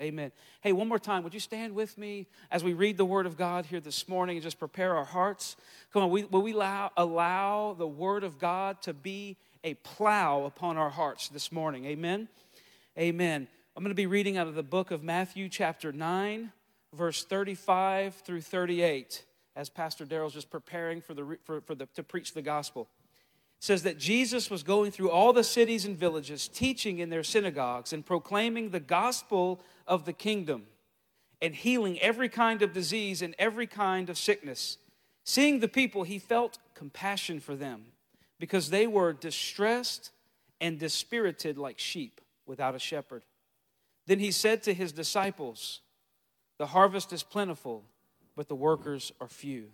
Amen. Hey, one more time, would you stand with me as we read the Word of God here this morning and just prepare our hearts? Come on, will we allow, allow the Word of God to be a plow upon our hearts this morning? Amen. Amen. I'm going to be reading out of the book of Matthew, chapter 9, verse 35 through 38, as Pastor Daryl's just preparing for the, for, for the, to preach the gospel says that Jesus was going through all the cities and villages, teaching in their synagogues and proclaiming the gospel of the kingdom and healing every kind of disease and every kind of sickness. Seeing the people, he felt compassion for them because they were distressed and dispirited like sheep without a shepherd. Then he said to his disciples, The harvest is plentiful, but the workers are few.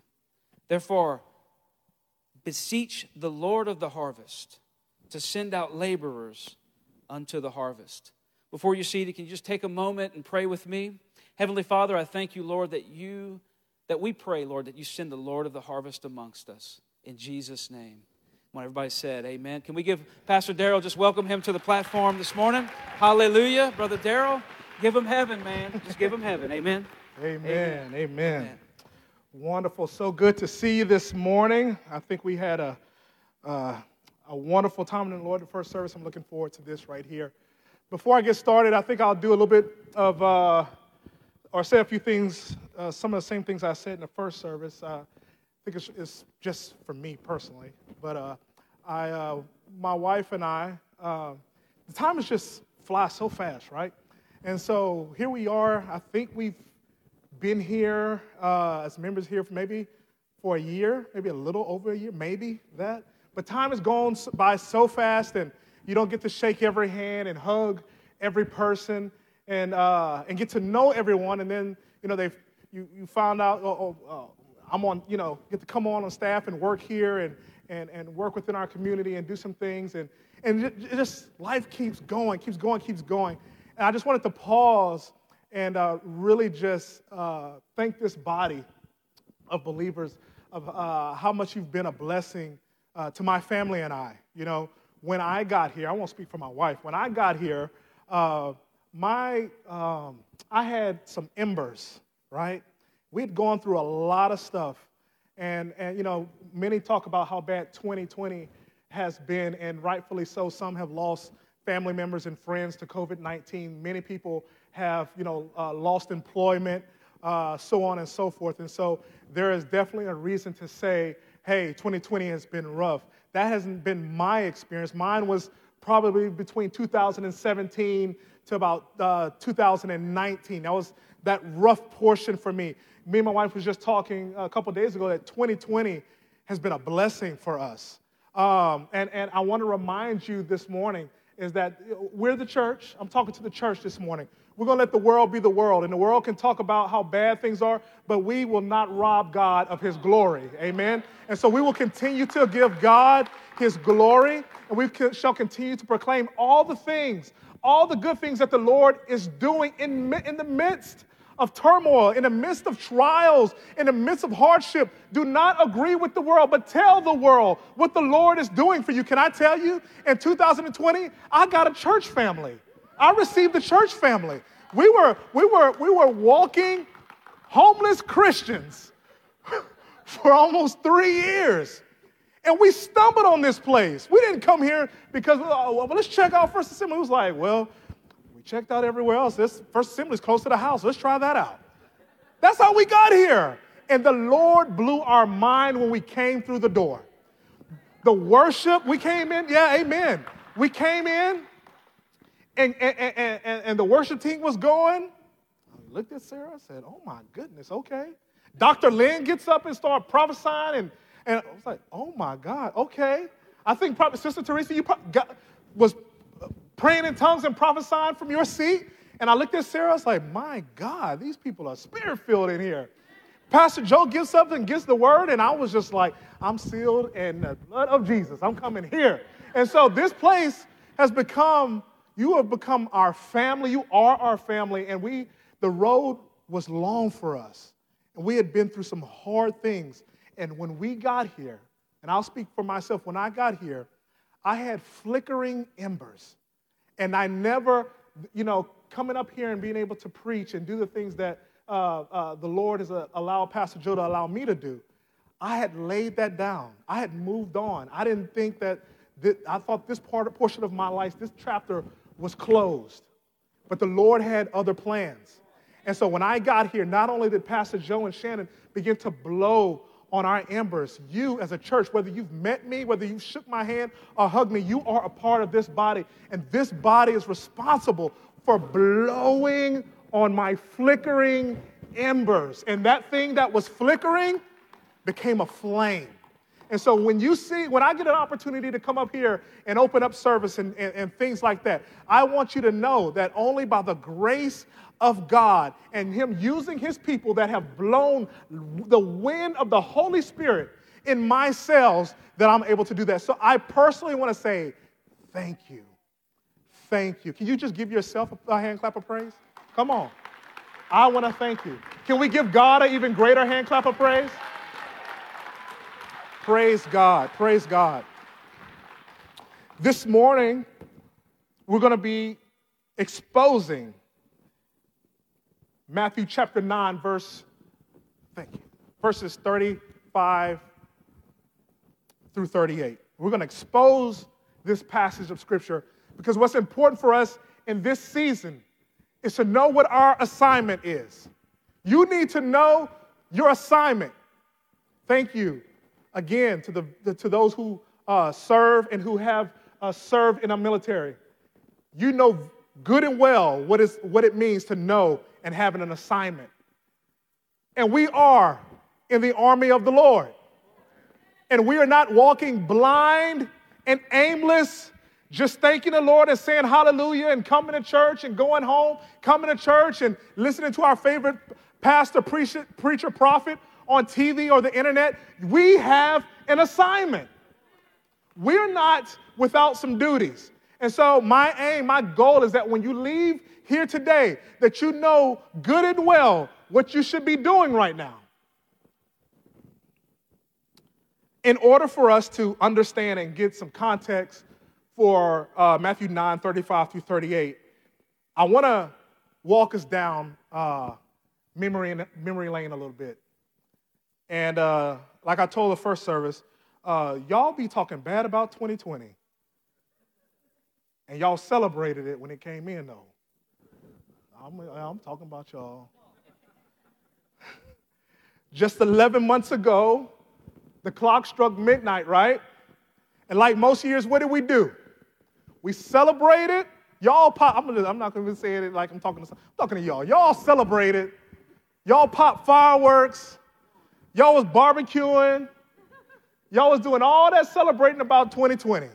Therefore, beseech the Lord of the harvest to send out laborers unto the harvest. Before you see it, can you just take a moment and pray with me? Heavenly Father, I thank you, Lord, that you that we pray, Lord, that you send the Lord of the harvest amongst us. In Jesus' name. When everybody said amen. Can we give Pastor Daryl just welcome him to the platform this morning? Hallelujah. Brother Daryl, give him heaven, man. Just give him heaven. Amen. Amen. Amen. amen. amen. Wonderful. So good to see you this morning. I think we had a, uh, a wonderful time in the Lord, the first service. I'm looking forward to this right here. Before I get started, I think I'll do a little bit of, uh, or say a few things, uh, some of the same things I said in the first service. Uh, I think it's, it's, just for me personally. But uh, I, uh, my wife and I, the time is just fly so fast, right? And so here we are. I think we've been here uh, as members here for maybe for a year, maybe a little over a year, maybe that. But time has gone by so fast, and you don't get to shake every hand and hug every person and, uh, and get to know everyone. And then, you know, they you, you found out, oh, oh, oh, I'm on, you know, get to come on on staff and work here and, and, and work within our community and do some things. And, and just life keeps going, keeps going, keeps going. And I just wanted to pause and uh, really just uh, thank this body of believers of uh, how much you've been a blessing uh, to my family and I. You know, when I got here, I won't speak for my wife. When I got here, uh, my um, I had some embers, right? We'd gone through a lot of stuff, and and you know, many talk about how bad 2020 has been, and rightfully so. Some have lost family members and friends to COVID-19. Many people have, you know, uh, lost employment, uh, so on and so forth. And so there is definitely a reason to say, hey, 2020 has been rough. That hasn't been my experience. Mine was probably between 2017 to about uh, 2019. That was that rough portion for me. Me and my wife was just talking a couple days ago that 2020 has been a blessing for us. Um, and, and I want to remind you this morning is that we're the church. I'm talking to the church this morning. We're going to let the world be the world, and the world can talk about how bad things are, but we will not rob God of his glory. Amen? And so we will continue to give God his glory, and we shall continue to proclaim all the things, all the good things that the Lord is doing in, in the midst of turmoil, in the midst of trials, in the midst of hardship. Do not agree with the world, but tell the world what the Lord is doing for you. Can I tell you, in 2020, I got a church family. I received the church family. We were, we were, we were walking homeless Christians for almost three years. And we stumbled on this place. We didn't come here because, oh, well, let's check out First Assembly. It was like, well, we checked out everywhere else. This First Assembly is close to the house. Let's try that out. That's how we got here. And the Lord blew our mind when we came through the door. The worship, we came in, yeah, amen. We came in, and, and, and, and, and the worship team was going. I looked at Sarah, I said, Oh my goodness, okay. Dr. Lynn gets up and starts prophesying, and, and I was like, Oh my God, okay. I think probably Sister Teresa, you got, was praying in tongues and prophesying from your seat. And I looked at Sarah, I was like, My God, these people are spirit filled in here. Pastor Joe gets up and gets the word, and I was just like, I'm sealed in the blood of Jesus. I'm coming here. And so this place has become you have become our family. You are our family. And we, the road was long for us. And we had been through some hard things. And when we got here, and I'll speak for myself, when I got here, I had flickering embers. And I never, you know, coming up here and being able to preach and do the things that uh, uh, the Lord has uh, allowed Pastor Joe to allow me to do, I had laid that down. I had moved on. I didn't think that, that I thought this part, portion of my life, this chapter was closed. But the Lord had other plans. And so when I got here, not only did Pastor Joe and Shannon begin to blow on our embers, you as a church, whether you've met me, whether you shook my hand or hugged me, you are a part of this body. And this body is responsible for blowing on my flickering embers. And that thing that was flickering became a flame. And so when you see, when I get an opportunity to come up here and open up service and, and, and, things like that, I want you to know that only by the grace of God and Him using His people that have blown the wind of the Holy Spirit in my cells that I'm able to do that. So I personally want to say thank you. Thank you. Can you just give yourself a hand clap of praise? Come on. I want to thank you. Can we give God an even greater hand clap of praise? Praise God. Praise God. This morning, we're going to be exposing Matthew chapter 9, verse, thank you, verses 35 through 38. We're going to expose this passage of Scripture because what's important for us in this season is to know what our assignment is. You need to know your assignment. Thank you again to, the, to those who uh, serve and who have uh, served in our military. You know good and well what, is, what it means to know and having an assignment. And we are in the army of the Lord. And we are not walking blind and aimless, just thanking the Lord and saying hallelujah and coming to church and going home, coming to church and listening to our favorite pastor, preacher, preacher prophet on TV or the internet. We have an assignment. We're not without some duties. And so, my aim, my goal is that when you leave here today, that you know good and well what you should be doing right now. In order for us to understand and get some context for uh, Matthew 9 35 through 38, I want to walk us down uh, memory, memory lane a little bit. And uh, like I told the first service, uh, y'all be talking bad about 2020. And y'all celebrated it when it came in, though. I'm, I'm talking about y'all. Just 11 months ago, the clock struck midnight, right? And like most years, what did we do? We celebrated. Y'all pop. I'm, gonna, I'm not going to say it like I'm talking to. I'm talking to y'all. Y'all celebrated. Y'all pop fireworks. Y'all was barbecuing. Y'all was doing all that celebrating about 2020,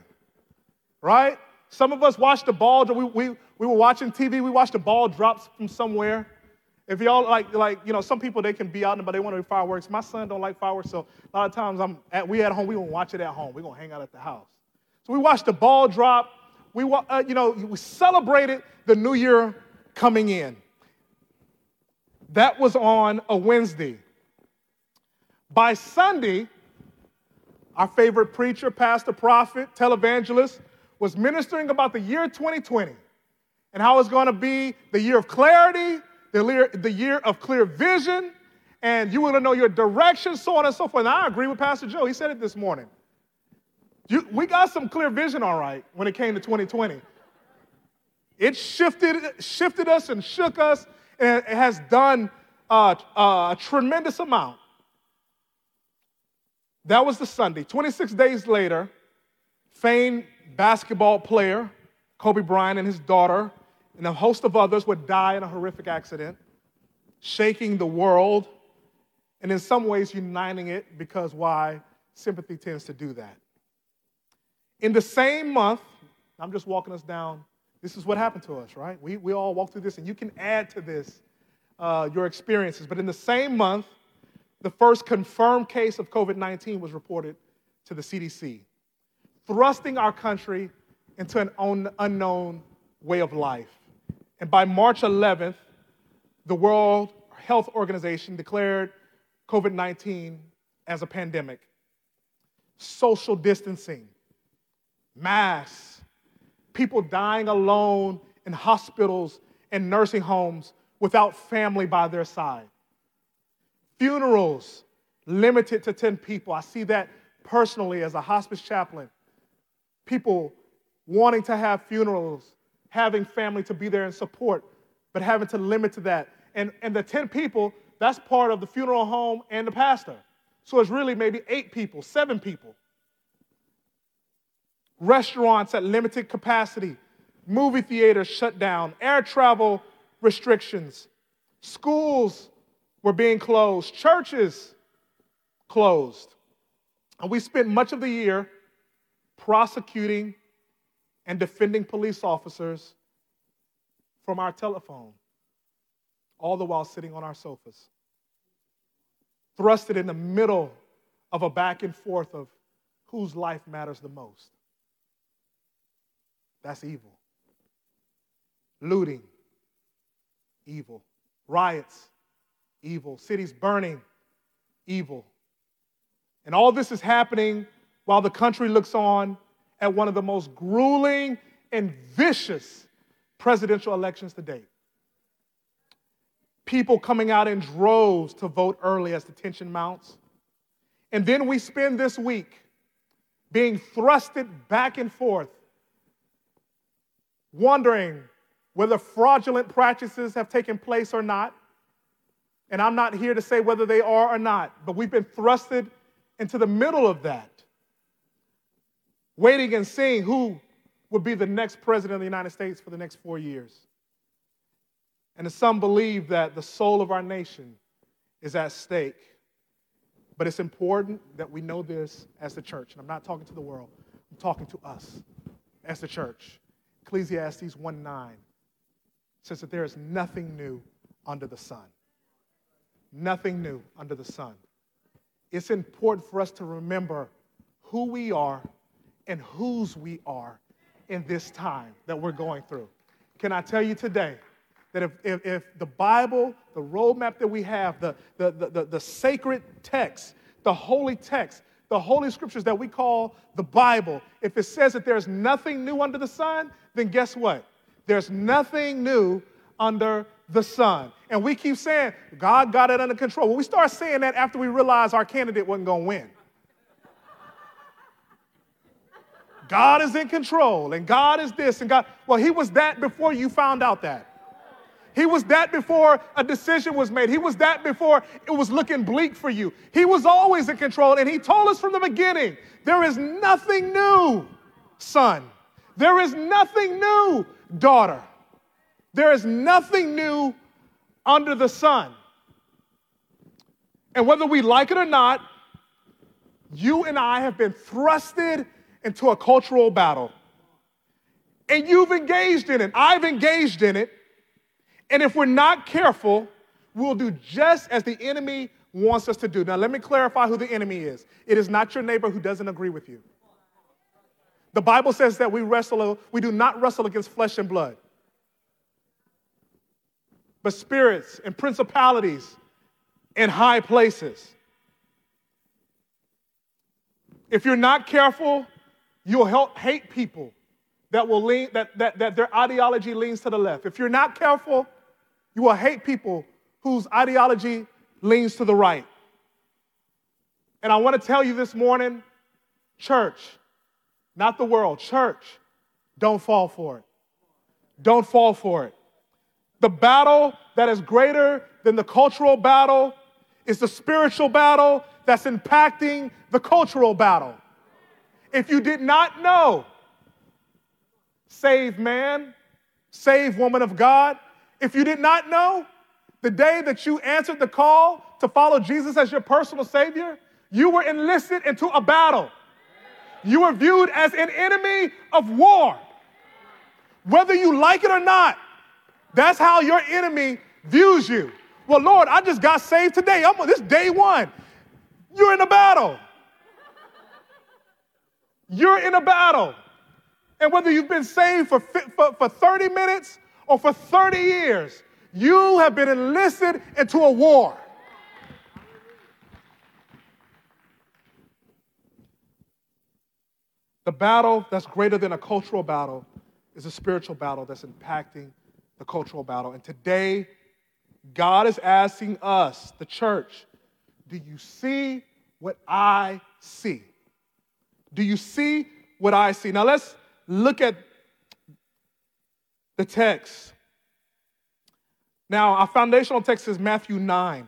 right? Some of us watched the ball. We, we, we were watching TV. We watched the ball drops from somewhere. If y'all like, like you know, some people they can be out, but they want to do fireworks. My son don't like fireworks, so a lot of times I'm at, we at home. We gonna watch it at home. We gonna hang out at the house. So we watched the ball drop. We, uh, you know, we celebrated the new year coming in. That was on a Wednesday. By Sunday, our favorite preacher, pastor, prophet, televangelist was ministering about the year 2020 and how it's going to be the year of clarity, the year, of clear vision, and you want to know your direction, so on and so forth. And I agree with Pastor Joe. He said it this morning. You, we got some clear vision, all right, when it came to 2020. It shifted, shifted us and shook us, and it has done uh, uh, a tremendous amount. That was the Sunday. 26 days later, famed basketball player Kobe Bryant and his daughter and a host of others would die in a horrific accident, shaking the world and in some ways uniting it because why? Sympathy tends to do that. In the same month, I'm just walking us down. This is what happened to us, right? We, we all walk through this, and you can add to this uh, your experiences. But in the same month, the first confirmed case of COVID 19 was reported to the CDC, thrusting our country into an unknown way of life. And by March 11th, the World Health Organization declared COVID 19 as a pandemic. Social distancing, masks, people dying alone in hospitals and nursing homes without family by their side. Funerals limited to 10 people. I see that personally as a hospice chaplain. People wanting to have funerals, having family to be there and support, but having to limit to that. And, and the 10 people, that's part of the funeral home and the pastor. So it's really maybe eight people, seven people. Restaurants at limited capacity, movie theaters shut down, air travel restrictions, schools were being closed, churches closed. And we spent much of the year prosecuting and defending police officers from our telephone, all the while sitting on our sofas, thrusted in the middle of a back and forth of whose life matters the most. That's evil. Looting, evil. Riots, evil. Cities burning, evil. And all this is happening while the country looks on at one of the most grueling and vicious presidential elections to date. People coming out in droves to vote early as the tension mounts. And then we spend this week being thrusted back and forth, wondering whether fraudulent practices have taken place or not. And I'm not here to say whether they are or not, but we've been thrusted into the middle of that, waiting and seeing who would be the next president of the United States for the next four years. And some believe that the soul of our nation is at stake. But it's important that we know this as the church. And I'm not talking to the world, I'm talking to us as the church. Ecclesiastes 1 9 says that there is nothing new under the sun. Nothing new under the sun. It's important for us to remember who we are and whose we are in this time that we're going through. Can I tell you today that if, if, if the Bible, the roadmap that we have, the, the, the, the, the sacred text, the holy text, the holy scriptures that we call the Bible, if it says that there's nothing new under the sun, then guess what? There's nothing new under the sun. And we keep saying, God got it under control. Well, we start saying that after we realize our candidate wasn't going to win. God is in control, and God is this, and God. Well, He was that before you found out that. He was that before a decision was made. He was that before it was looking bleak for you. He was always in control, and He told us from the beginning there is nothing new, son. There is nothing new, daughter. There is nothing new under the sun. And whether we like it or not, you and I have been thrusted into a cultural battle. And you've engaged in it. I've engaged in it. And if we're not careful, we'll do just as the enemy wants us to do. Now, let me clarify who the enemy is. It is not your neighbor who doesn't agree with you. The Bible says that we wrestle, we do not wrestle against flesh and blood but spirits and principalities in high places. If you're not careful, you'll help hate people that will lean that, that, that their ideology leans to the left. If you're not careful, you will hate people whose ideology leans to the right. And I want to tell you this morning, church, not the world, church, don't fall for it. Don't fall for it. The battle that is greater than the cultural battle is the spiritual battle that's impacting the cultural battle. If you did not know, save man, save woman of God, if you did not know, the day that you answered the call to follow Jesus as your personal Savior, you were enlisted into a battle. You were viewed as an enemy of war. Whether you like it or not, that's how your enemy views you. Well, Lord, I just got saved today. I'm this day one. You're in a battle. You're in a battle. And whether you've been saved for, for, for 30 minutes or for 30 years, you have been enlisted into a war. The battle that's greater than a cultural battle is a spiritual battle that's impacting the cultural battle. And today, God is asking us, the church, do you see what I see? Do you see what I see? Now let's look at the text. Now, our foundational text is Matthew 9,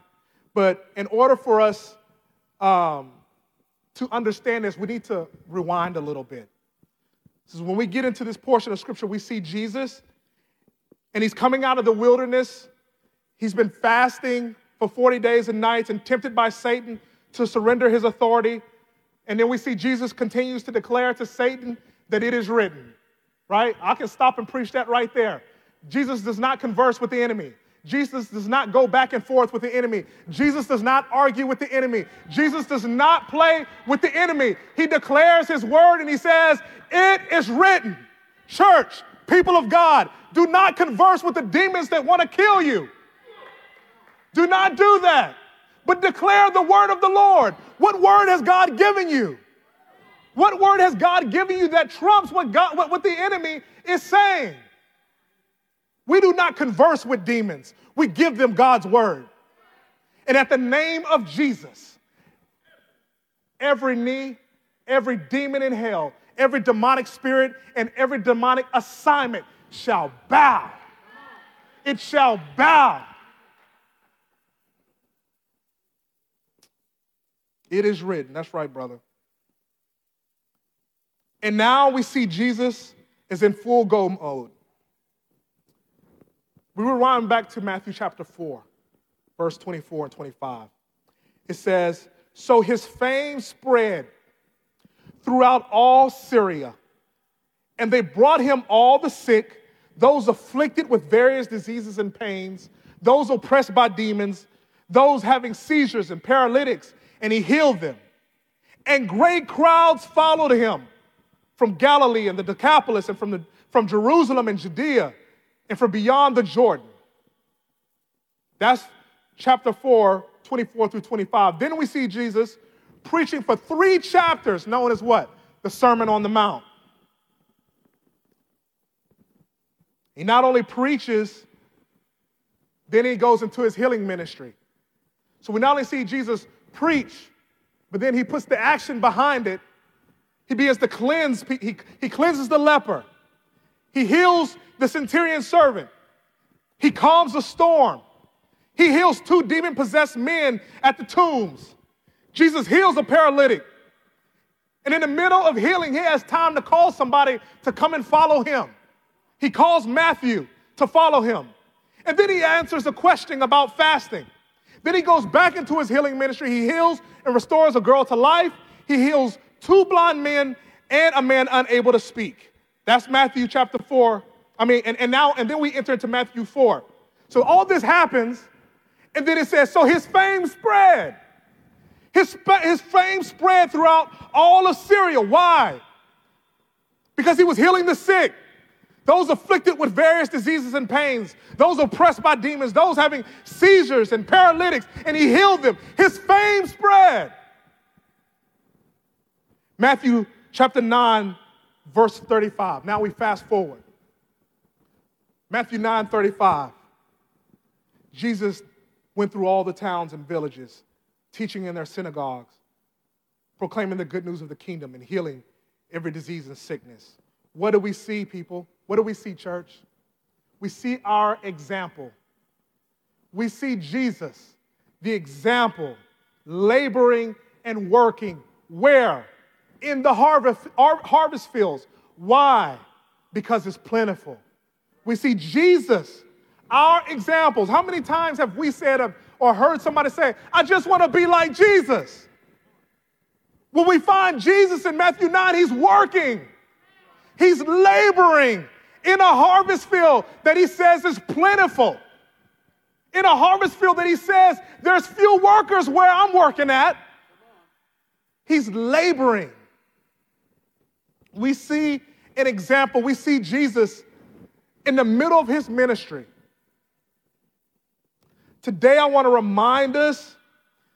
but in order for us um, to understand this, we need to rewind a little bit. This is when we get into this portion of scripture, we see Jesus, and he's coming out of the wilderness. He's been fasting for 40 days and nights and tempted by Satan to surrender his authority. And then we see Jesus continues to declare to Satan that it is written, right? I can stop and preach that right there. Jesus does not converse with the enemy. Jesus does not go back and forth with the enemy. Jesus does not argue with the enemy. Jesus does not play with the enemy. He declares his word and he says, It is written. Church, people of God, do not converse with the demons that want to kill you. Do not do that, but declare the word of the Lord. What word has God given you? What word has God given you that trumps what, God, what, what the enemy is saying? We do not converse with demons, we give them God's word. And at the name of Jesus, every knee, every demon in hell, every demonic spirit, and every demonic assignment shall bow. It shall bow. It is written. That's right, brother. And now we see Jesus is in full go mode. We rewind back to Matthew chapter 4, verse 24 and 25. It says, So his fame spread throughout all Syria, and they brought him all the sick, those afflicted with various diseases and pains, those oppressed by demons, those having seizures and paralytics, and he healed them. And great crowds followed him from Galilee and the Decapolis and from, the, from Jerusalem and Judea and from beyond the Jordan. That's chapter 4, 24 through 25. Then we see Jesus preaching for three chapters, known as what? The Sermon on the Mount. He not only preaches, then he goes into his healing ministry. So we not only see Jesus preach, but then he puts the action behind it. He begins to cleanse, he, he cleanses the leper. He heals the centurion servant. He calms the storm. He heals two demon possessed men at the tombs. Jesus heals a paralytic. And in the middle of healing, he has time to call somebody to come and follow him. He calls Matthew to follow him. And then he answers a question about fasting. Then he goes back into his healing ministry. He heals and restores a girl to life. He heals two blind men and a man unable to speak. That's Matthew chapter 4. I mean, and, and now, and then we enter into Matthew 4. So all this happens, and then it says, so his fame spread. His, his fame spread throughout all of Syria. Why? Because he was healing the sick, those afflicted with various diseases and pains, those oppressed by demons, those having seizures and paralytics, and he healed them. His fame spread. Matthew chapter 9, verse 35. Now we fast forward. Matthew 9, 35. Jesus went through all the towns and villages, teaching in their synagogues, proclaiming the good news of the kingdom and healing every disease and sickness. What do we see, people? What do we see, church? We see our example. We see Jesus, the example, laboring and working. Where? In the harvest, harvest fields. Why? Because it's plentiful. We see Jesus our examples. How many times have we said or heard somebody say, I just want to be like Jesus? When we find Jesus in Matthew 9, he's working, he's laboring in a harvest field that he says is plentiful. In a harvest field that he says there's few workers where I'm working at. He's laboring. We see an example. We see Jesus in the middle of his ministry Today, I want to remind us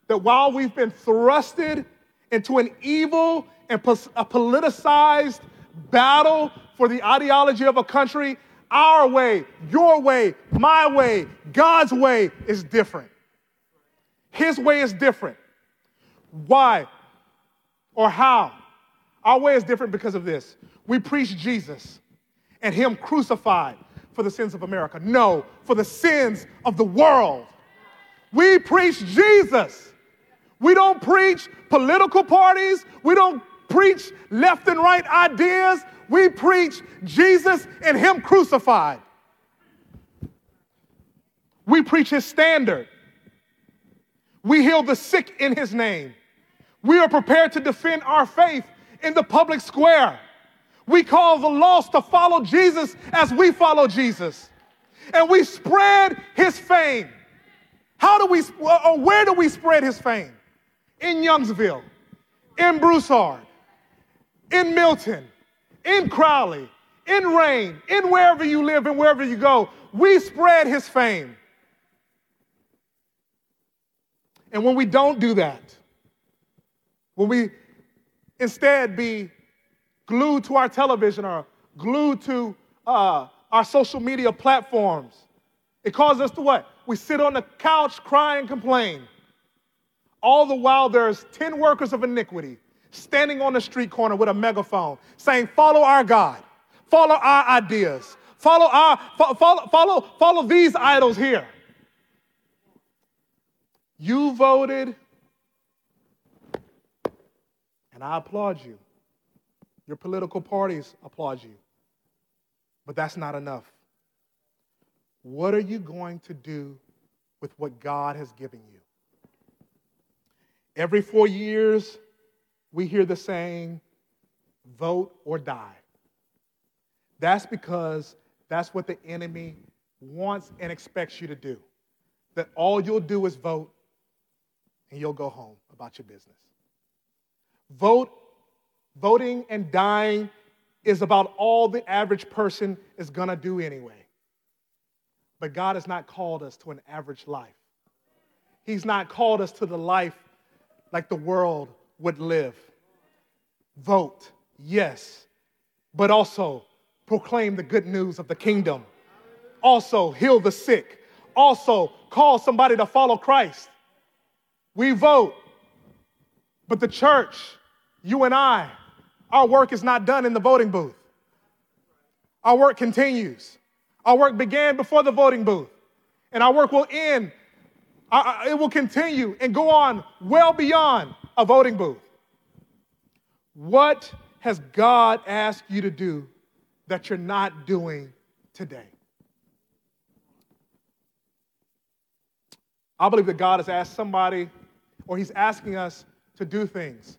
that while we've been thrusted into an evil and a politicized battle for the ideology of a country, Our way, your way, my way, God's way is different. His way is different. Why or how? Our way is different because of this. We preach Jesus and Him crucified for the sins of America. No, for the sins of the world. We preach Jesus. We don't preach political parties. We don't preach left and right ideas. We preach Jesus and Him crucified. We preach His standard. We heal the sick in His name. We are prepared to defend our faith in the public square. We call the lost to follow Jesus as we follow Jesus. And we spread His fame. How do we, or where do we spread His fame? In Youngsville, in Broussard, in Milton, in Crowley, in Rayne, in wherever you live and wherever you go, we spread his fame. And when we don't do that, when we instead be glued to our television or glued to uh, our social media platforms, it causes us to what? We sit on the couch, cry, and complain. All the while, there's 10 workers of iniquity standing on the street corner with a megaphone saying, Follow our God, follow our ideas, follow, our, follow, follow, follow these idols here. You voted, and I applaud you. Your political parties applaud you. But that's not enough. What are you going to do with what God has given you? Every four years, we hear the saying, vote or die. That's because that's what the enemy wants and expects you to do. That all you'll do is vote and you'll go home about your business. Vote, voting and dying is about all the average person is to do anyway. But God has not called us to an average life. He's not called us to the life like the world would live. Vote, yes, but also proclaim the good news of the kingdom. Also, heal the sick. Also, call somebody to follow Christ. We vote, but the church, you and I, our work is not done in the voting booth. Our work continues. Our work began before the voting booth, and our work will end. Uh, uh, it will continue and go on well beyond a voting booth. What has God asked you to do that you're not doing today? I believe that God has asked somebody, or He's asking us to do things.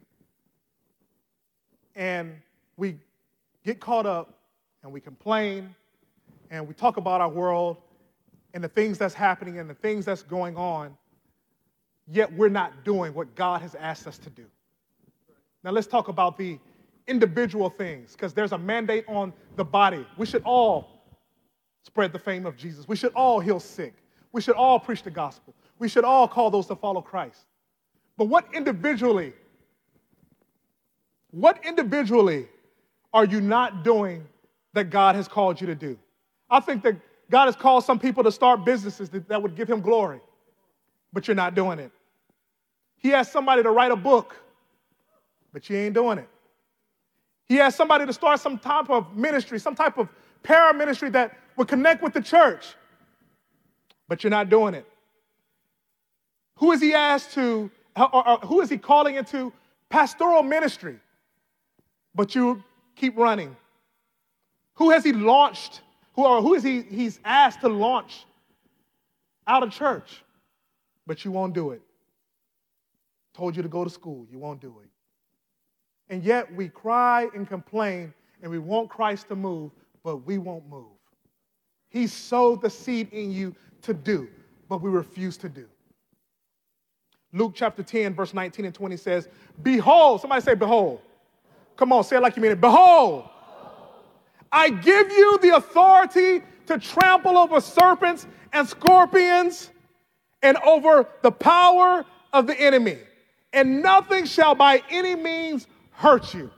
And we get caught up and we complain and we talk about our world and the things that's happening and the things that's going on, yet we're not doing what God has asked us to do. Now, let's talk about the individual things because there's a mandate on the body. We should all spread the fame of Jesus. We should all heal sick. We should all preach the gospel. We should all call those to follow Christ. But what individually, what individually are you not doing that God has called you to do? I think that God has called some people to start businesses that, that would give him glory, but you're not doing it. He has somebody to write a book but you ain't doing it. He has somebody to start some type of ministry, some type of para ministry that would connect with the church, but you're not doing it. Who is he asked to, or, or, who is he calling into pastoral ministry, but you keep running? Who has he launched, who, or who is he he's asked to launch out of church, but you won't do it? Told you to go to school, you won't do it. And yet we cry and complain and we want Christ to move, but we won't move. He sowed the seed in you to do, but we refuse to do. Luke chapter 10, verse 19 and 20 says, Behold, somebody say, Behold. Come on, say it like you mean it. Behold, I give you the authority to trample over serpents and scorpions and over the power of the enemy, and nothing shall by any means hurt you.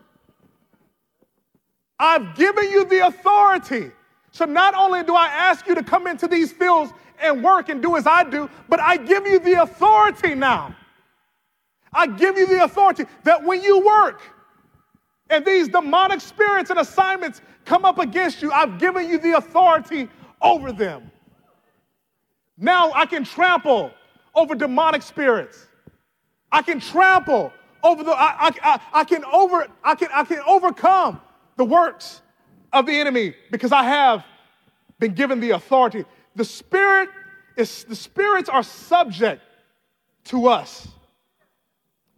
I've given you the authority So not only do I ask you to come into these fields and work and do as I do, but I give you the authority now. I give you the authority that when you work and these demonic spirits and assignments come up against you, I've given you the authority over them. Now I can trample over demonic spirits. I can trample over the, I, I, I, I, can over, I can, I can overcome the works of the enemy because I have been given the authority. The spirit is, the spirits are subject to us.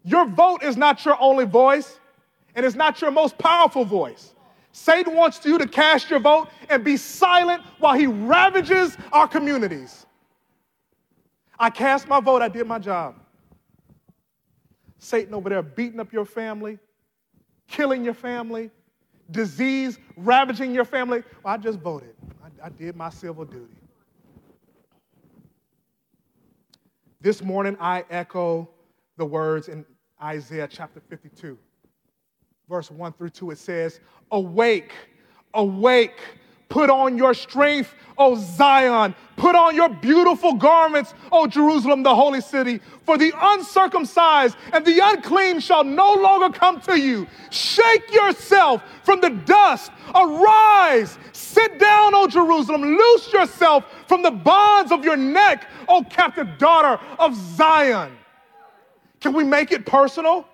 Your vote is not your only voice, and it's not your most powerful voice. Satan wants you to cast your vote and be silent while he ravages our communities. I cast my vote, I did my job. Satan over there beating up your family, killing your family, disease ravaging your family. Well, I just voted. I, I did my civil duty. This morning, I echo the words in Isaiah chapter 52, verse 1 through 2. It says, Awake, awake Put on your strength, O Zion. Put on your beautiful garments, O Jerusalem, the holy city. For the uncircumcised and the unclean shall no longer come to you. Shake yourself from the dust. Arise. Sit down, O Jerusalem. Loose yourself from the bonds of your neck, O captive daughter of Zion. Can we make it personal?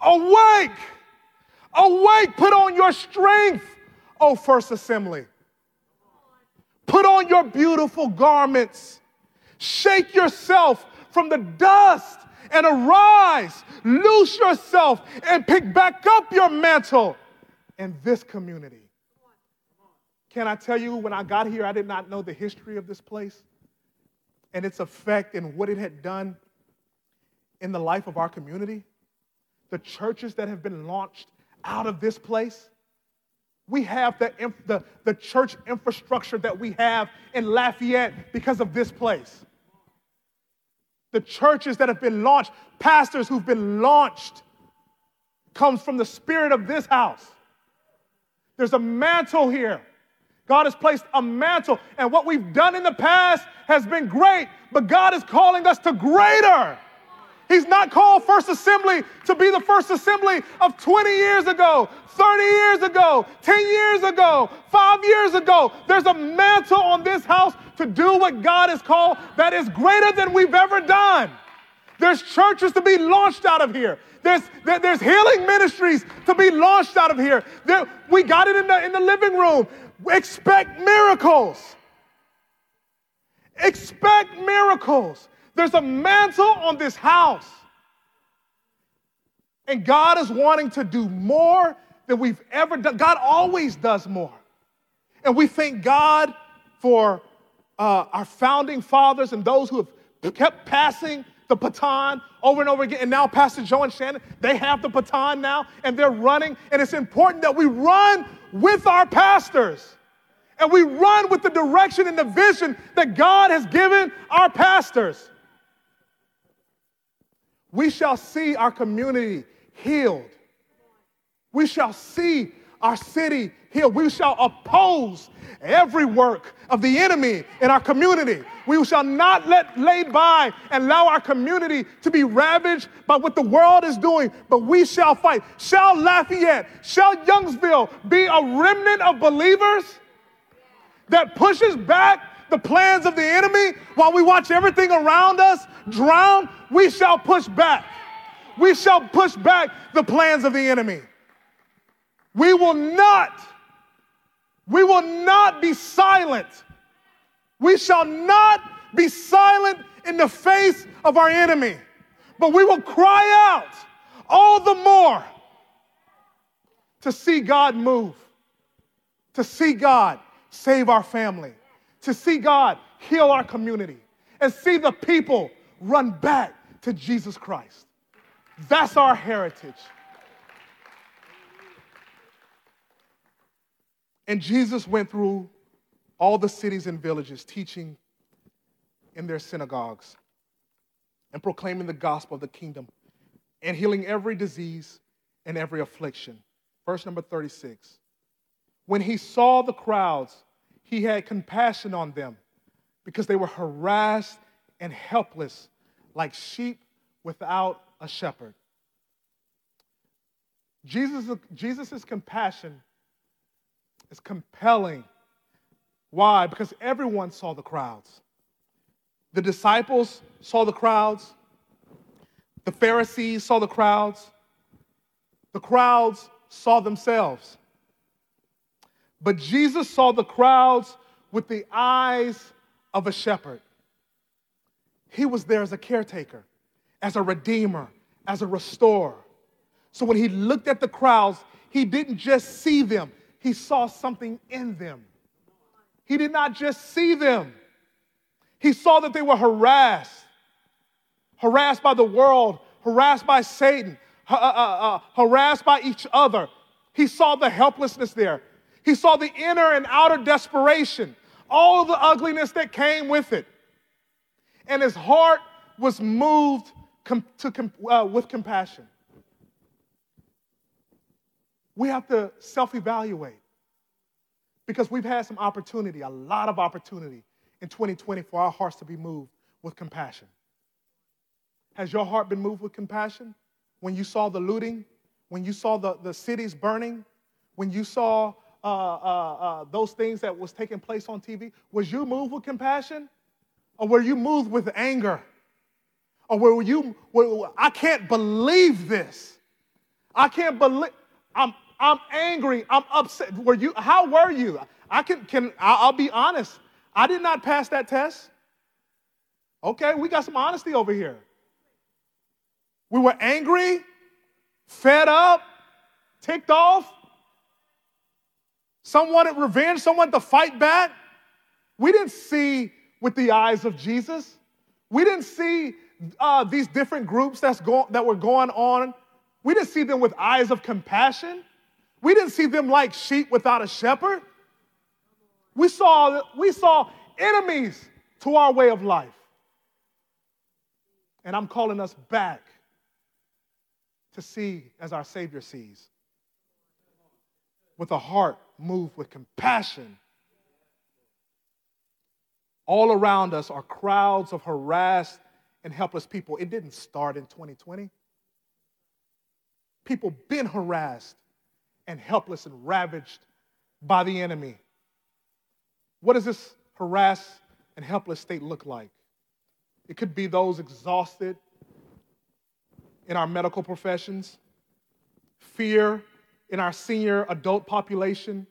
Awake. Awake. Put on your strength, O first assembly. Put on your beautiful garments. Shake yourself from the dust and arise. Loose yourself and pick back up your mantle in this community. Can I tell you, when I got here, I did not know the history of this place and its effect and what it had done in the life of our community. The churches that have been launched out of this place we have the, the, the church infrastructure that we have in Lafayette because of this place. The churches that have been launched, pastors who've been launched, comes from the spirit of this house. There's a mantle here. God has placed a mantle, and what we've done in the past has been great, but God is calling us to greater. He's not called First Assembly to be the First Assembly of 20 years ago, 30 years ago, 10 years ago, five years ago. There's a mantle on this house to do what God has called that is greater than we've ever done. There's churches to be launched out of here. There's, there's healing ministries to be launched out of here. There, we got it in the, in the living room. Expect miracles. Expect miracles. There's a mantle on this house. And God is wanting to do more than we've ever done. God always does more. And we thank God for uh, our founding fathers and those who have kept passing the baton over and over again. And now Pastor Joe and Shannon, they have the baton now and they're running. And it's important that we run with our pastors and we run with the direction and the vision that God has given our pastors we shall see our community healed. We shall see our city healed. We shall oppose every work of the enemy in our community. We shall not let lay by and allow our community to be ravaged by what the world is doing, but we shall fight. Shall Lafayette, shall Youngsville be a remnant of believers that pushes back the plans of the enemy while we watch everything around us drown? we shall push back. We shall push back the plans of the enemy. We will not, we will not be silent. We shall not be silent in the face of our enemy, but we will cry out all the more to see God move, to see God save our family, to see God heal our community, and see the people run back to Jesus Christ. That's our heritage. And Jesus went through all the cities and villages, teaching in their synagogues and proclaiming the gospel of the kingdom and healing every disease and every affliction. Verse number 36. When he saw the crowds, he had compassion on them because they were harassed and helpless like sheep without a shepherd. Jesus' Jesus's compassion is compelling. Why? Because everyone saw the crowds. The disciples saw the crowds. The Pharisees saw the crowds. The crowds saw themselves. But Jesus saw the crowds with the eyes of a shepherd. He was there as a caretaker, as a redeemer, as a restorer. So when he looked at the crowds, he didn't just see them, he saw something in them. He did not just see them, he saw that they were harassed, harassed by the world, harassed by Satan, uh, uh, uh, harassed by each other. He saw the helplessness there. He saw the inner and outer desperation, all of the ugliness that came with it. And his heart was moved com- to, com- uh, with compassion. We have to self evaluate because we've had some opportunity, a lot of opportunity in 2020 for our hearts to be moved with compassion. Has your heart been moved with compassion when you saw the looting, when you saw the, the cities burning, when you saw uh, uh, uh, those things that was taking place on TV? Was you moved with compassion? Or were you moved with anger? Or were you, were, I can't believe this. I can't believe, I'm, I'm angry, I'm upset. Were you, how were you? I can, can, I'll be honest. I did not pass that test. Okay, we got some honesty over here. We were angry, fed up, ticked off. Someone wanted revenge, someone to fight back. We didn't see with the eyes of Jesus. We didn't see uh, these different groups that's go- that were going on. We didn't see them with eyes of compassion. We didn't see them like sheep without a shepherd. We saw, we saw enemies to our way of life. And I'm calling us back to see as our Savior sees, with a heart moved with compassion. All around us are crowds of harassed and helpless people. It didn't start in 2020. People been harassed and helpless and ravaged by the enemy. What does this harassed and helpless state look like? It could be those exhausted in our medical professions, fear in our senior adult population,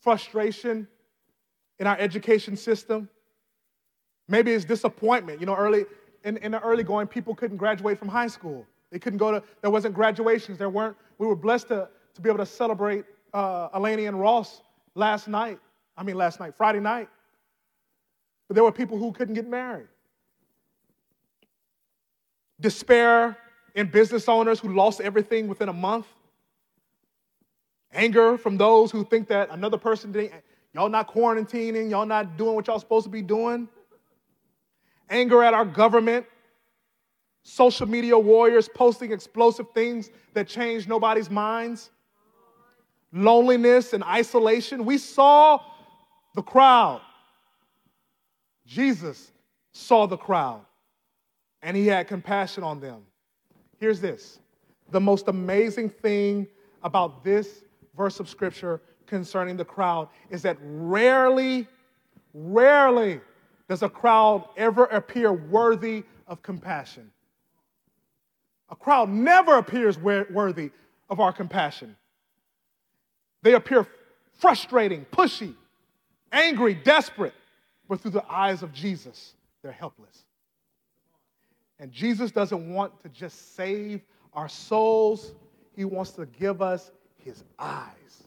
frustration in our education system. Maybe it's disappointment. You know, early in, in the early going, people couldn't graduate from high school. They couldn't go to, there wasn't graduations. There weren't, we were blessed to, to be able to celebrate uh, and Ross last night. I mean, last night, Friday night. But there were people who couldn't get married. Despair in business owners who lost everything within a month. Anger from those who think that another person didn't, y'all not quarantining, y'all not doing what y'all supposed to be doing. Anger at our government. Social media warriors posting explosive things that change nobody's minds. Loneliness and isolation. We saw the crowd. Jesus saw the crowd and he had compassion on them. Here's this the most amazing thing about this verse of scripture concerning the crowd is that rarely, rarely does a crowd ever appear worthy of compassion. A crowd never appears worthy of our compassion. They appear frustrating, pushy, angry, desperate, but through the eyes of Jesus, they're helpless. And Jesus doesn't want to just save our souls, He wants to give us His eyes.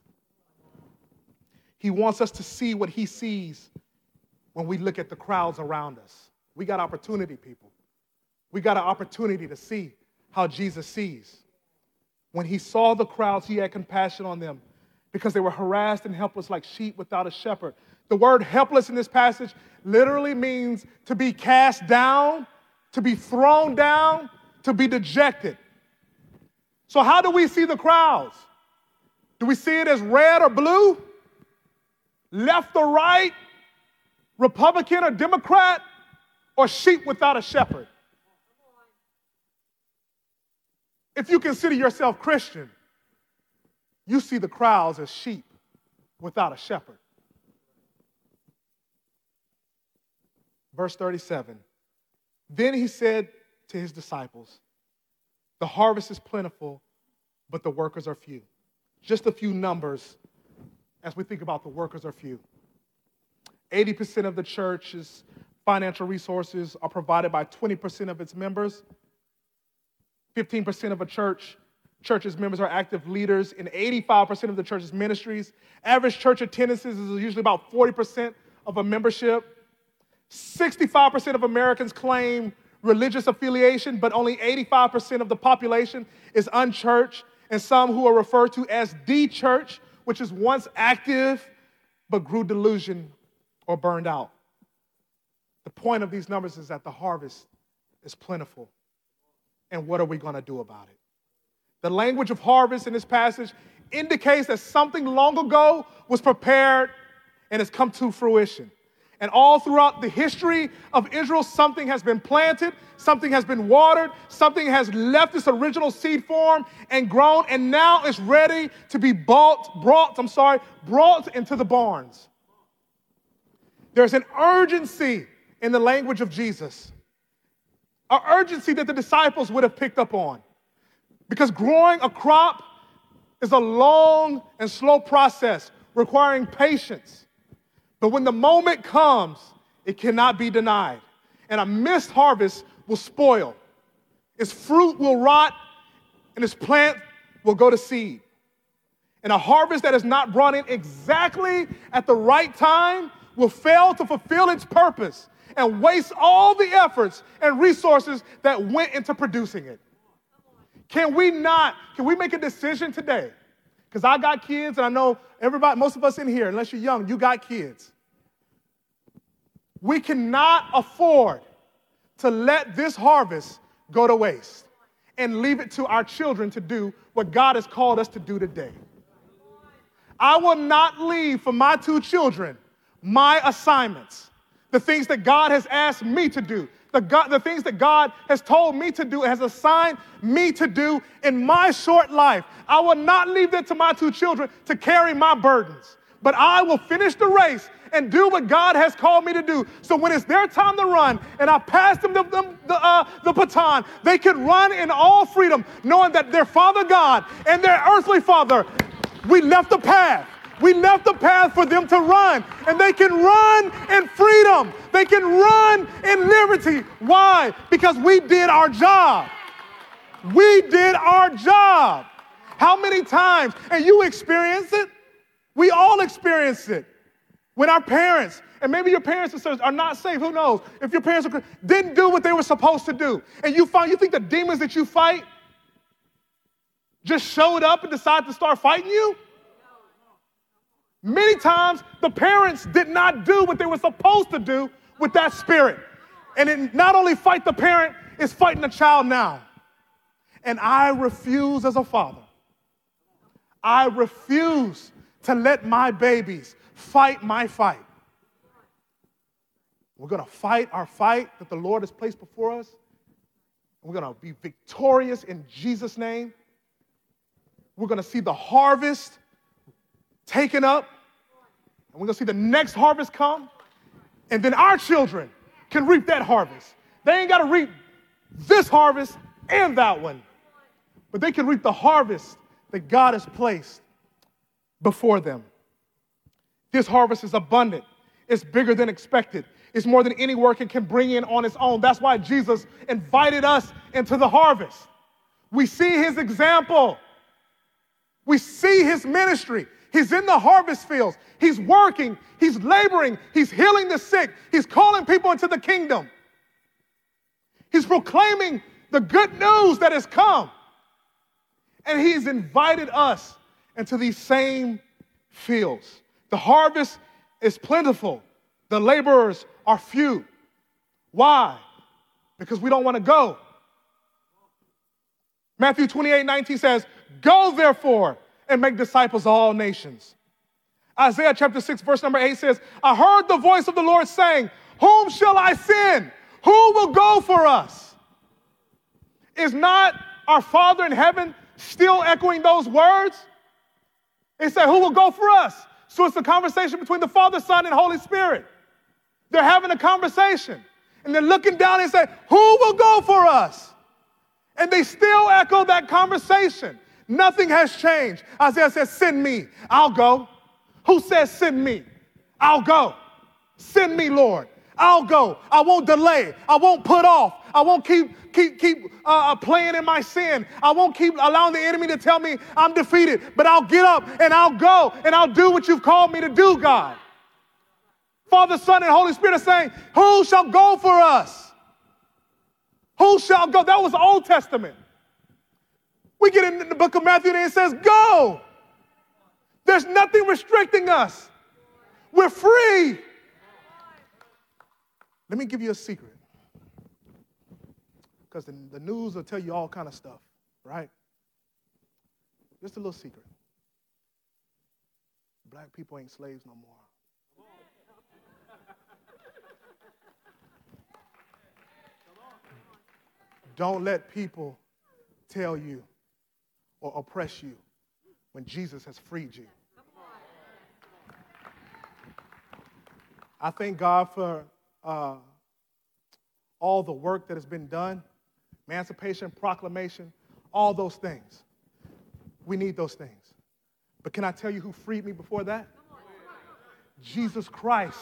He wants us to see what He sees when we look at the crowds around us. We got opportunity, people. We got an opportunity to see how Jesus sees. When He saw the crowds, He had compassion on them because they were harassed and helpless like sheep without a shepherd. The word helpless in this passage literally means to be cast down, to be thrown down, to be dejected. So, how do we see the crowds? Do we see it as red or blue? Left or right, Republican or Democrat, or sheep without a shepherd. If you consider yourself Christian, you see the crowds as sheep without a shepherd. Verse 37 Then he said to his disciples, The harvest is plentiful, but the workers are few. Just a few numbers as we think about the workers are few. 80% of the church's financial resources are provided by 20% of its members. 15% of a church church's members are active leaders in 85% of the church's ministries. Average church attendances is usually about 40% of a membership. 65% of Americans claim religious affiliation, but only 85% of the population is unchurched, and some who are referred to as the church, which is once active but grew delusion or burned out. The point of these numbers is that the harvest is plentiful. And what are we going to do about it? The language of harvest in this passage indicates that something long ago was prepared and has come to fruition. And all throughout the history of Israel, something has been planted, something has been watered, something has left its original seed form and grown, and now it's ready to be bought, brought, I'm sorry, brought into the barns. There's an urgency in the language of Jesus, an urgency that the disciples would have picked up on. Because growing a crop is a long and slow process requiring patience. But when the moment comes, it cannot be denied. And a missed harvest will spoil. Its fruit will rot, and its plant will go to seed. And a harvest that is not brought in exactly at the right time will fail to fulfill its purpose and waste all the efforts and resources that went into producing it. Can we not, can we make a decision today? Because I got kids, and I know everybody, most of us in here, unless you're young, you got kids. We cannot afford to let this harvest go to waste and leave it to our children to do what God has called us to do today. I will not leave for my two children my assignments, the things that God has asked me to do, the, God, the things that God has told me to do, has assigned me to do in my short life. I will not leave that to my two children to carry my burdens, but I will finish the race and do what God has called me to do. So when it's their time to run and I pass them the, the, the, uh, the baton, they can run in all freedom, knowing that their Father God and their earthly Father, we left the path. We left the path for them to run, and they can run in freedom. They can run in liberty. Why? Because we did our job. We did our job. How many times? And you experience it. We all experience it. When our parents, and maybe your parents are not safe, who knows? If your parents are, didn't do what they were supposed to do, and you find, you think the demons that you fight just showed up and decided to start fighting you? Many times the parents did not do what they were supposed to do with that spirit. And it not only fight the parent, it's fighting the child now. And I refuse as a father. I refuse to let my babies fight my fight. We're going to fight our fight that the Lord has placed before us. We're going to be victorious in Jesus' name. We're going to see the harvest taken up, and we're going to see the next harvest come, and then our children can reap that harvest. They ain't got to reap this harvest and that one, but they can reap the harvest that God has placed before them. This harvest is abundant, it's bigger than expected. It's more than any worker can bring in on its own. That's why Jesus invited us into the harvest. We see his example. We see his ministry. He's in the harvest fields. He's working. He's laboring. He's healing the sick. He's calling people into the kingdom. He's proclaiming the good news that has come. And he's invited us into these same fields. The harvest is plentiful, the laborers are few. Why? Because we don't want to go. Matthew 28 19 says, Go therefore and make disciples of all nations. Isaiah chapter 6, verse number 8 says, I heard the voice of the Lord saying, Whom shall I send? Who will go for us? Is not our Father in heaven still echoing those words? He said, Who will go for us? So it's a conversation between the Father, Son, and Holy Spirit. They're having a conversation. And they're looking down and say, Who will go for us? And they still echo that conversation. Nothing has changed. Isaiah says, Send me, I'll go. Who says, Send me? I'll go. Send me, Lord. I'll go. I won't delay. I won't put off. I won't keep keep keep uh, uh, playing in my sin. I won't keep allowing the enemy to tell me I'm defeated. But I'll get up and I'll go and I'll do what you've called me to do, God. Father, Son, and Holy Spirit are saying, "Who shall go for us? Who shall go?" That was Old Testament. We get in the book of Matthew and it says, "Go." There's nothing restricting us. We're free. Let me give you a secret. Because the, the news will tell you all kind of stuff, right? Just a little secret. Black people ain't slaves no more. Don't let people tell you or oppress you when Jesus has freed you. I thank God for uh, all the work that has been done emancipation, proclamation, all those things. We need those things. But can I tell you who freed me before that? Jesus Christ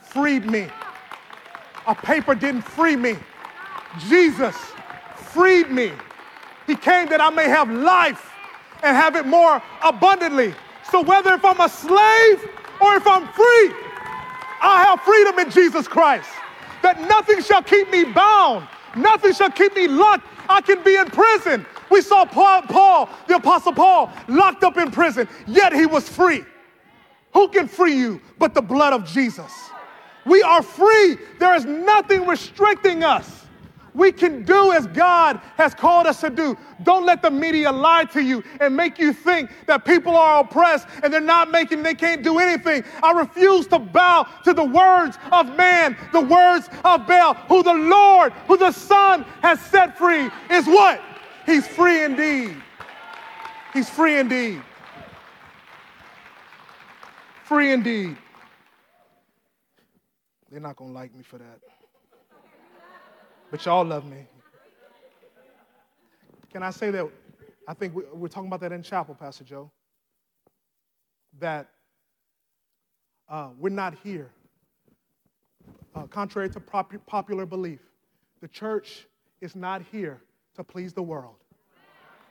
freed me. A paper didn't free me. Jesus freed me. He came that I may have life and have it more abundantly. So whether if I'm a slave or if I'm free, I have freedom in Jesus Christ. That nothing shall keep me bound, nothing shall keep me locked. I can be in prison. We saw Paul, Paul, the Apostle Paul, locked up in prison, yet he was free. Who can free you but the blood of Jesus? We are free. There is nothing restricting us we can do as God has called us to do. Don't let the media lie to you and make you think that people are oppressed and they're not making, they can't do anything. I refuse to bow to the words of man, the words of Baal, who the Lord, who the Son has set free is what? He's free indeed. He's free indeed. Free indeed. They're not going to like me for that but y'all love me. Can I say that? I think we, are talking about that in chapel, Pastor Joe. That uh, we're not here, uh, contrary to pop- popular belief. The church is not here to please the world.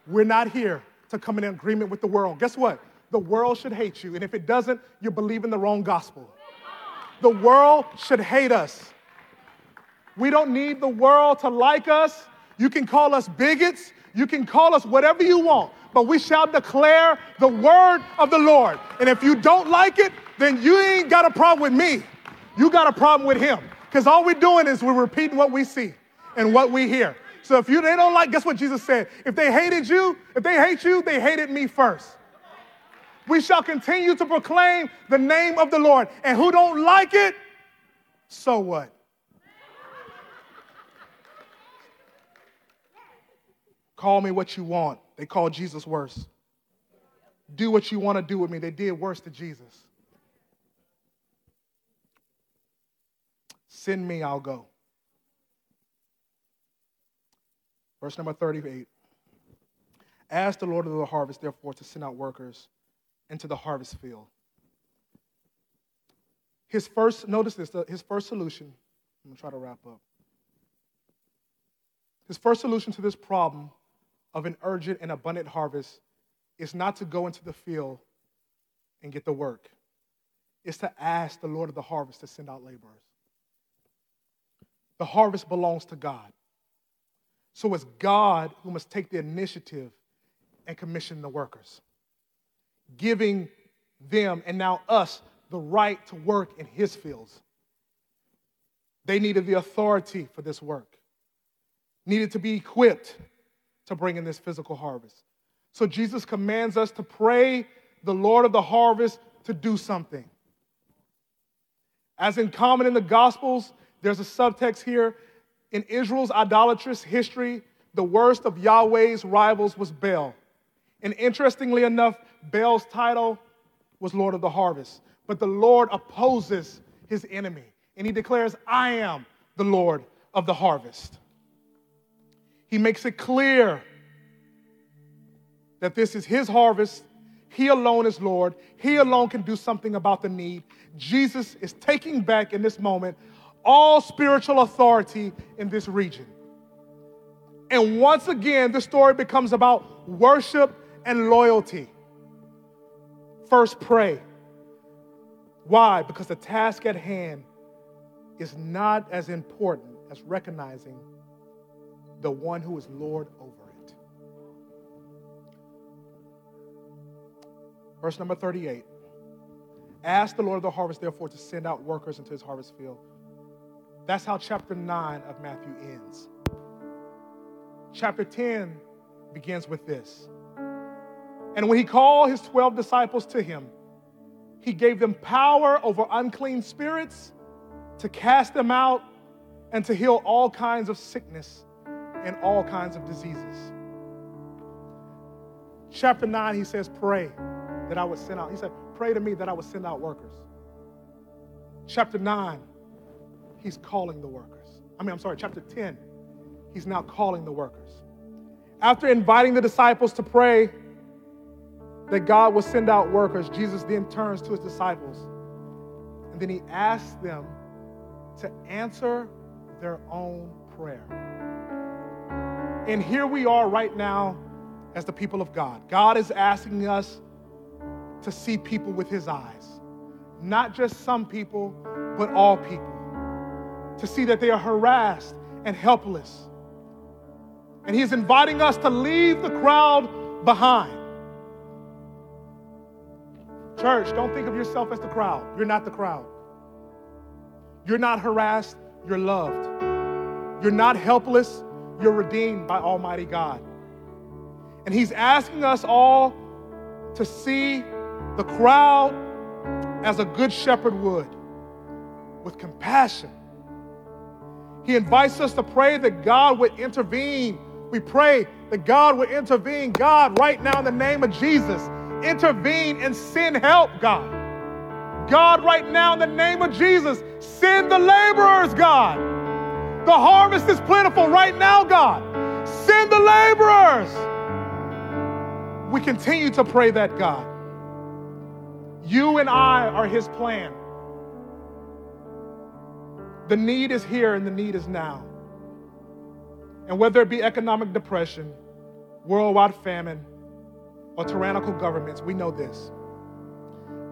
We're not here to come in agreement with the world. Guess what? The world should hate you, and if it doesn't, you believe in the wrong gospel. The world should hate us. We don't need the world to like us. You can call us bigots. You can call us whatever you want, but we shall declare the word of the Lord. And if you don't like it, then you ain't got a problem with me. You got a problem with him. Because all we're doing is we're repeating what we see and what we hear. So if you they don't like, guess what Jesus said? If they hated you, if they hate you, they hated me first. We shall continue to proclaim the name of the Lord. And who don't like it, so what? Call me what you want. They called Jesus worse. Do what you want to do with me. They did worse to Jesus. Send me, I'll go. Verse number 38. Ask the Lord of the harvest, therefore, to send out workers into the harvest field. His first, notice this, his first solution, I'm going to try to wrap up. His first solution to this problem of an urgent and abundant harvest is not to go into the field and get the work, it's to ask the Lord of the harvest to send out laborers. The harvest belongs to God. So it's God who must take the initiative and commission the workers, giving them and now us the right to work in His fields. They needed the authority for this work, needed to be equipped to bring in this physical harvest. So Jesus commands us to pray the Lord of the harvest to do something. As in common in the Gospels, there's a subtext here. In Israel's idolatrous history, the worst of Yahweh's rivals was Baal. And interestingly enough, Baal's title was Lord of the Harvest. But the Lord opposes his enemy, and he declares, I am the Lord of the harvest. He makes it clear that this is his harvest. He alone is Lord. He alone can do something about the need. Jesus is taking back in this moment all spiritual authority in this region. And once again, the story becomes about worship and loyalty. First, pray. Why? Because the task at hand is not as important as recognizing the one who is Lord over it. Verse number 38 Ask the Lord of the harvest, therefore, to send out workers into his harvest field. That's how chapter 9 of Matthew ends. Chapter 10 begins with this. And when he called his 12 disciples to him, he gave them power over unclean spirits to cast them out and to heal all kinds of sickness and all kinds of diseases. Chapter 9, he says, Pray that I would send out. He said, Pray to me that I would send out workers. Chapter 9, he's calling the workers. I mean, I'm sorry, chapter 10, he's now calling the workers. After inviting the disciples to pray that God will send out workers, Jesus then turns to his disciples and then he asks them to answer their own prayer. And here we are right now as the people of God. God is asking us to see people with his eyes, not just some people, but all people, to see that they are harassed and helpless. And he's inviting us to leave the crowd behind. Church, don't think of yourself as the crowd. You're not the crowd. You're not harassed, you're loved. You're not helpless, you're redeemed by Almighty God. And He's asking us all to see the crowd as a good shepherd would, with compassion. He invites us to pray that God would intervene. We pray that God would intervene. God, right now, in the name of Jesus, intervene and send help, God. God, right now, in the name of Jesus, send the laborers, God. The harvest is plentiful right now, God. Send the laborers. We continue to pray that, God. You and I are His plan. The need is here and the need is now. And whether it be economic depression, worldwide famine, or tyrannical governments, we know this.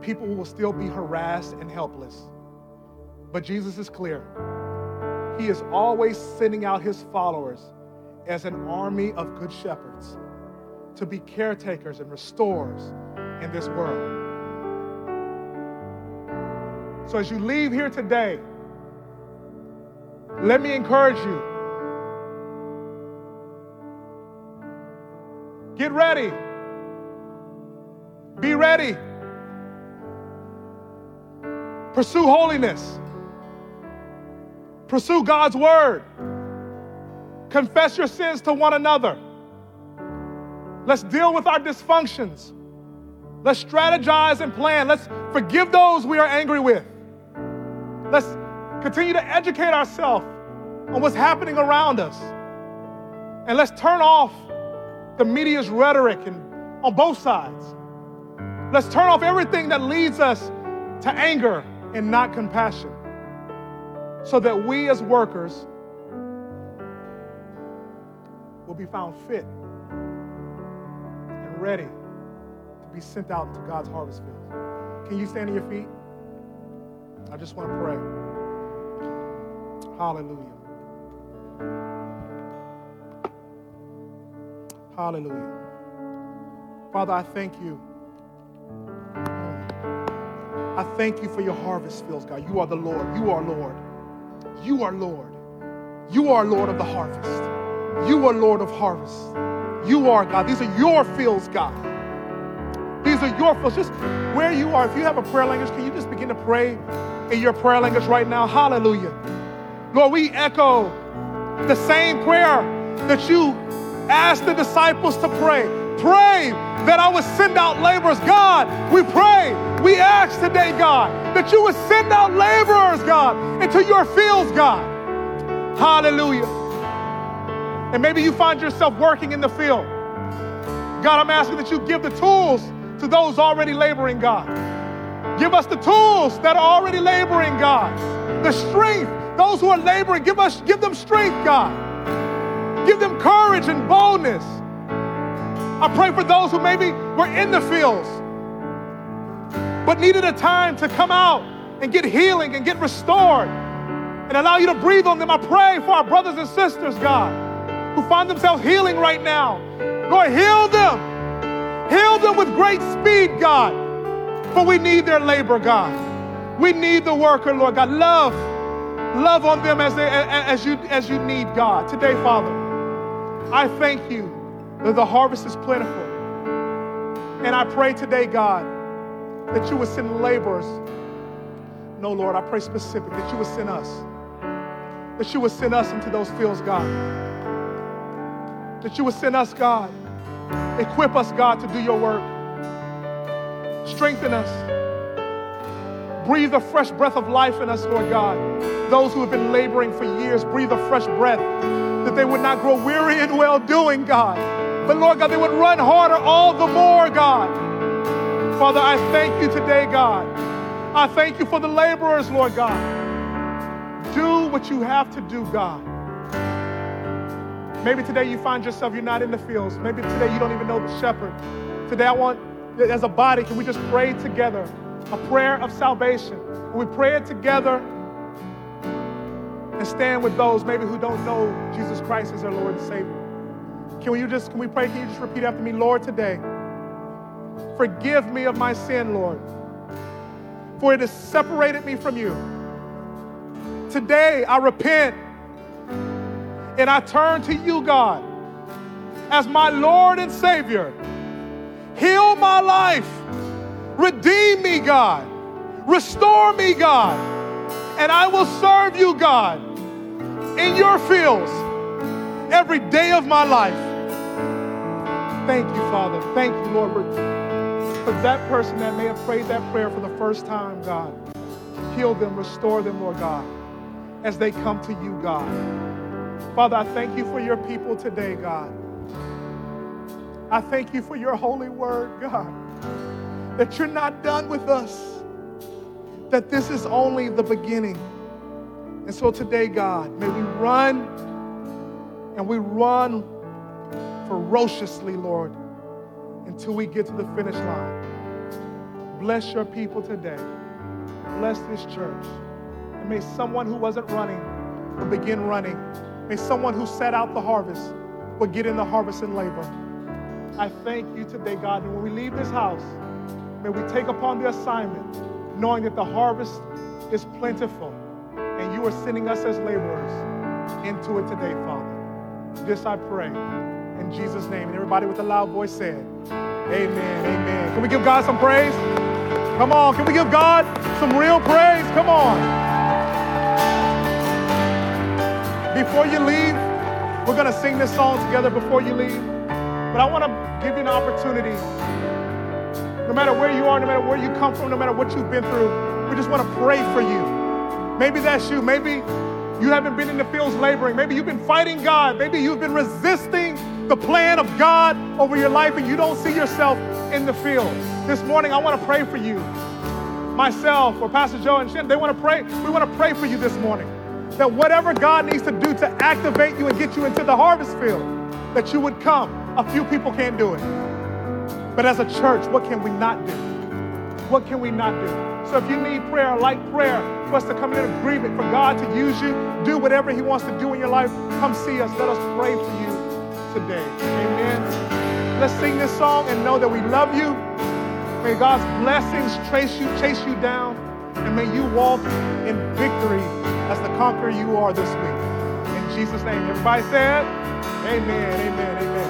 People will still be harassed and helpless. But Jesus is clear. He is always sending out his followers as an army of good shepherds to be caretakers and restorers in this world. So as you leave here today, let me encourage you. Get ready. Be ready. Pursue holiness. Pursue God's word. Confess your sins to one another. Let's deal with our dysfunctions. Let's strategize and plan. Let's forgive those we are angry with. Let's continue to educate ourselves on what's happening around us. And let's turn off the media's rhetoric and on both sides. Let's turn off everything that leads us to anger and not compassion so that we as workers will be found fit and ready to be sent out into God's harvest field. Can you stand on your feet? I just want to pray. Hallelujah. Hallelujah. Father, I thank you. I thank you for your harvest fields, God. You are the Lord. You are Lord. You are Lord. You are Lord of the harvest. You are Lord of harvest. You are God. These are your fields, God. These are your fields. Just where you are, if you have a prayer language, can you just begin to pray in your prayer language right now? Hallelujah. Lord, we echo the same prayer that you asked the disciples to pray. Pray that I would send out laborers. God, we pray, we ask today, God, that you would send out laborers, God, into your fields, God. Hallelujah. And maybe you find yourself working in the field. God, I'm asking that you give the tools to those already laboring, God. Give us the tools that are already laboring, God. The strength, those who are laboring, give us, give them strength, God. Give them courage and boldness. I pray for those who maybe were in the fields, but needed a time to come out and get healing and get restored and allow you to breathe on them. I pray for our brothers and sisters, God, who find themselves healing right now. Lord, heal them. Heal them with great speed, God. For we need their labor, God. We need the worker, Lord God. Love, love on them as, they, as, you, as you need, God. Today, Father, I thank you that the harvest is plentiful. And I pray today, God, that you would send laborers. No, Lord, I pray specific that you would send us that you would send us into those fields, God. That you would send us, God. Equip us, God, to do your work. Strengthen us. Breathe a fresh breath of life in us, Lord God. Those who have been laboring for years, breathe a fresh breath that they would not grow weary in well doing, God. But Lord God, they would run harder all the more, God. Father, I thank you today, God. I thank you for the laborers, Lord God. Do what you have to do, God. Maybe today you find yourself, you're not in the fields. Maybe today you don't even know the shepherd. Today I want, as a body, can we just pray together a prayer of salvation? we pray it together and stand with those maybe who don't know Jesus Christ as their Lord and Savior. Can we just can we pray? Can you just repeat after me, Lord, today? Forgive me of my sin, Lord. For it has separated me from you. Today, I repent and I turn to you, God, as my Lord and Savior. Heal my life. Redeem me, God. Restore me, God. And I will serve you, God, in your fields every day of my life. Thank you, Father. Thank you, Lord, for that person that may have prayed that prayer for the first time, God. Heal them, restore them, Lord God as they come to you, God. Father, I thank you for your people today, God. I thank you for your holy word, God, that you're not done with us, that this is only the beginning. And so today, God, may we run and we run ferociously, Lord, until we get to the finish line. Bless your people today. Bless this church. And may someone who wasn't running will begin running. May someone who set out the harvest will get in the harvest and labor. I thank you today, God, and when we leave this house, may we take upon the assignment, knowing that the harvest is plentiful, and you are sending us as laborers into it today, Father. This I pray in Jesus' name. And everybody with a loud voice said, Amen, amen. Can we give God some praise? Come on, can we give God some real praise? Come on. Before you leave, we're going to sing this song together before you leave. But I want to give you an opportunity. No matter where you are, no matter where you come from, no matter what you've been through, we just want to pray for you. Maybe that's you. Maybe you haven't been in the fields laboring. Maybe you've been fighting God. Maybe you've been resisting the plan of God over your life and you don't see yourself in the field. This morning, I want to pray for you. Myself or Pastor Joe and Shannon, they want to pray. We want to pray for you this morning that whatever God needs to do to activate you and get you into the harvest field, that you would come. A few people can't do it. But as a church, what can we not do? What can we not do? So if you need prayer, like prayer, for us to come in agreement, for God to use you, do whatever He wants to do in your life, come see us. Let us pray for you today. Amen. Let's sing this song and know that we love you. May God's blessings chase you, chase you down, and may you walk in victory as the conqueror you are this week. In Jesus' name. Everybody said, Amen, amen, amen.